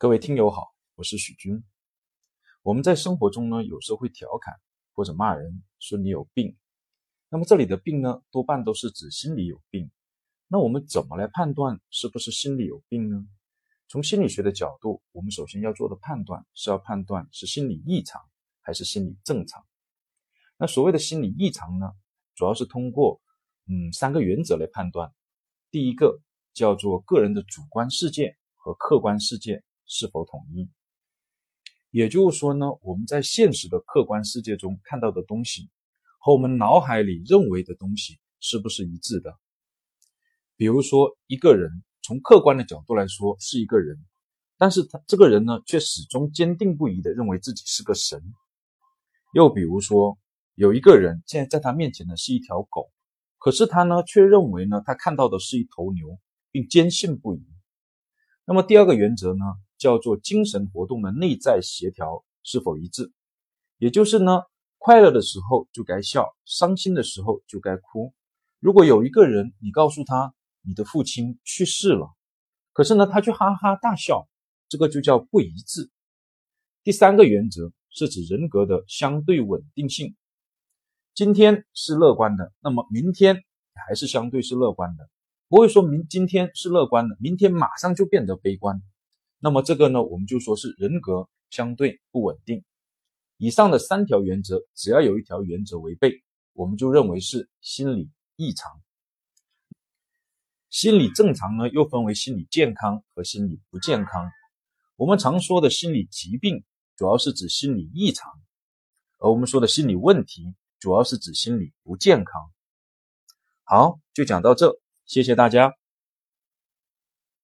各位听友好，我是许军。我们在生活中呢，有时候会调侃或者骂人，说你有病。那么这里的病呢，多半都是指心理有病。那我们怎么来判断是不是心理有病呢？从心理学的角度，我们首先要做的判断是要判断是心理异常还是心理正常。那所谓的心理异常呢，主要是通过嗯三个原则来判断。第一个叫做个人的主观世界和客观世界。是否统一？也就是说呢，我们在现实的客观世界中看到的东西，和我们脑海里认为的东西是不是一致的？比如说，一个人从客观的角度来说是一个人，但是他这个人呢，却始终坚定不移的认为自己是个神。又比如说，有一个人现在在他面前呢是一条狗，可是他呢却认为呢他看到的是一头牛，并坚信不疑。那么第二个原则呢？叫做精神活动的内在协调是否一致，也就是呢，快乐的时候就该笑，伤心的时候就该哭。如果有一个人，你告诉他你的父亲去世了，可是呢，他却哈哈大笑，这个就叫不一致。第三个原则是指人格的相对稳定性，今天是乐观的，那么明天还是相对是乐观的，不会说明今天是乐观的，明天马上就变得悲观。那么这个呢，我们就说是人格相对不稳定。以上的三条原则，只要有一条原则违背，我们就认为是心理异常。心理正常呢，又分为心理健康和心理不健康。我们常说的心理疾病，主要是指心理异常；而我们说的心理问题，主要是指心理不健康。好，就讲到这，谢谢大家。